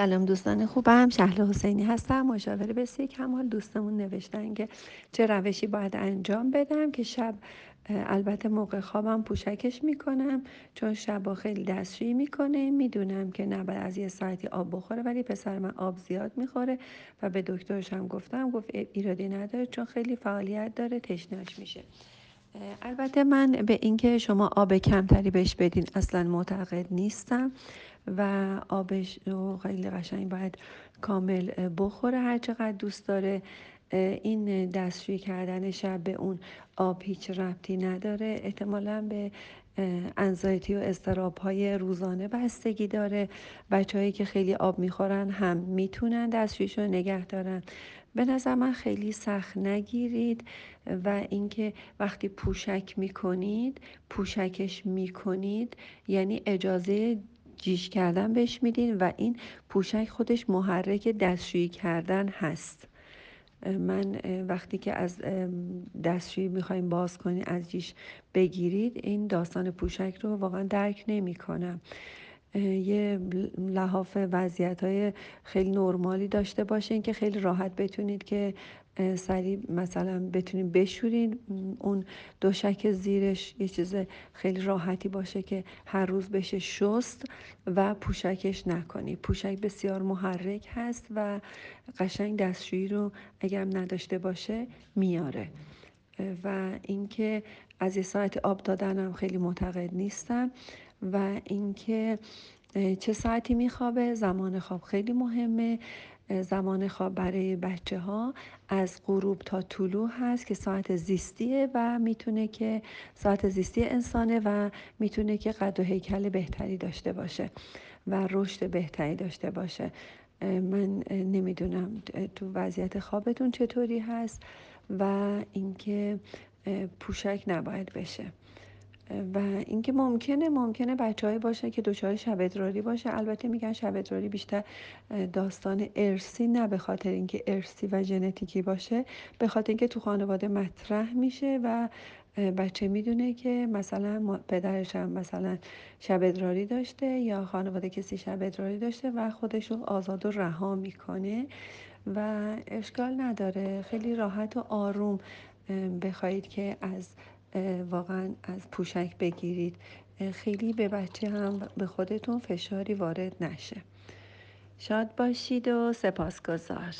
سلام دوستان خوبم. شهل حسینی هستم. مشاور بسیار کمال دوستمون نوشتن که چه روشی باید انجام بدم که شب البته موقع خوابم پوشکش می‌کنم چون شبا خیلی دستشویی می‌کنه. می‌دونم که نباید از یه ساعتی آب بخوره ولی پسر من آب زیاد می‌خوره و به دکترش هم گفتم گفت ایرادی نداره چون خیلی فعالیت داره تشنج میشه. البته من به اینکه شما آب کمتری بهش بدین اصلا معتقد نیستم و آبش خیلی قشنگ باید کامل بخوره. هر چقدر دوست داره این دستشویی کردن شب به اون آب هیچ ربطی نداره. احتمالا به انزایتی و استراب های روزانه بستگی داره. بچههایی که خیلی آب می‌خورن هم می‌تونن دستشویش رو نگه دارن. به نظر من خیلی سخت نگیرید و اینکه وقتی پوشک می‌کنید پوشکش می‌کنید یعنی اجازه جیش کردن بهش میدین و این پوشک خودش محرک دستشویی کردن هست. من وقتی که از دستشویی می‌خوایم باز کنید از جیش بگیرید این داستان پوشک رو واقعا درک نمی کنم یه لحاف وضعیت های خیلی نرمالی داشته باشین که خیلی راحت بتونید که سریع مثلا بتونید بشورین. اون دوشک زیرش یه چیز خیلی راحتی باشه که هر روز بشه شست و پوشکش نکنی. پوشک بسیار محرک هست و قشنگ دستشویی رو اگرم نداشته باشه میاره. و اینکه از یه ساعت آب دادنم خیلی معتقد نیستم و اینکه چه ساعتی میخوابه زمان خواب خیلی مهمه. زمان خواب برای بچه ها از غروب تا طلوع هست که ساعت زیستیه و می‌تونه که ساعت زیستی انسانه و می‌تونه که قد و هیکل بهتری داشته باشه و رشد بهتری داشته باشه. من نمی‌دونم تو وضعیت خوابتون چطوری هست؟ و اینکه پوشک نباید بشه. و اینکه ممکنه ممکنه بچههایی باشه که دچار شب ادراری باشه. البته میگن شب ادراری بیشتر داستان ارسی نه به خاطر اینکه ارسی و ژنتیکی باشه به خاطر اینکه تو خانواده مطرح میشه و بچه می‌دونه که مثلا پدرش هم مثلا شب ادراری داشته یا خانواده کسی شب ادراری داشته و خودش رو آزاد و رها می‌کنه. و اشکال نداره. خیلی راحت و آروم بخواهید که از واقعا از پوشک بگیرید. خیلی به بچه هم به خودتون فشاری وارد نشه. شاد باشید و سپاسگزار.